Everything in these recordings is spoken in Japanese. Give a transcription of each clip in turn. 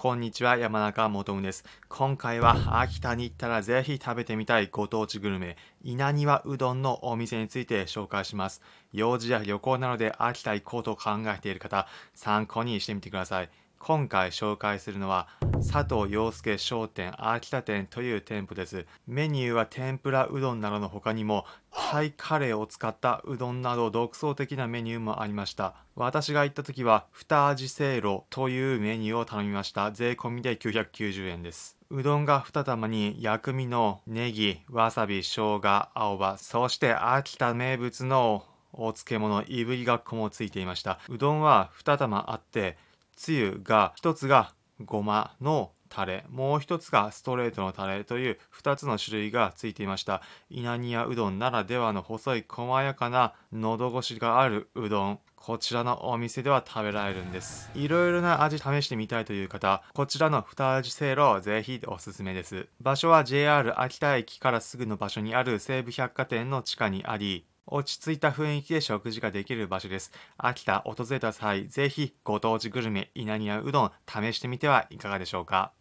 こんにちは、山中元夢です。今回は秋田に行ったらぜひ食べてみたいご当地グルメ、稲庭うどんのお店について紹介します。用事や旅行などで秋田行こうと考えている方、参考にしてみてください。今回紹介するのは佐藤洋介商店秋田店という店舗です。メニューは天ぷらうどんなどの他にもタイカレーを使ったうどんなど独創的なメニューもありました。私が行った時は二味せいろというメニューを頼みました。税込みで990円です。うどんが2玉に薬味のネギ、わさび、生姜、青葉、そして秋田名物のお漬物、いぶりがっこもついていました。うどんは2玉あって、つゆが一つがごまのタレもう一つがストレートのタレという2つの種類がついていました。稲庭うどんならではの細い細やかな喉越しがあるうどん。こちらのお店では食べられるんです。いろいろな味試してみたいという方こちらの二味せいろぜひおすすめです。場所は JR 秋田駅からすぐの場所にある西武百貨店の地下にあり落ち着いた雰囲気で食事ができる場所です。秋田訪れた際、ぜひご当地グルメ稲庭うどん試してみてはいかがでしょうか。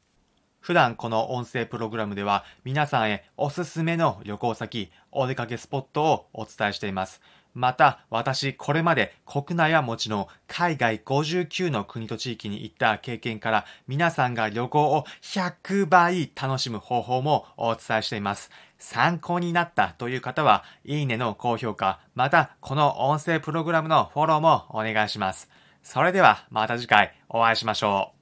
普段この音声プログラムでは皆さんへおすすめの旅行先、お出かけスポットをお伝えしています。また、私、これまで国内はもちろん、海外59の国と地域に行った経験から、皆さんが旅行を100倍楽しむ方法もお伝えしています。参考になったという方は、いいねの高評価、また、この音声プログラムのフォローもお願いします。それでは、また次回お会いしましょう。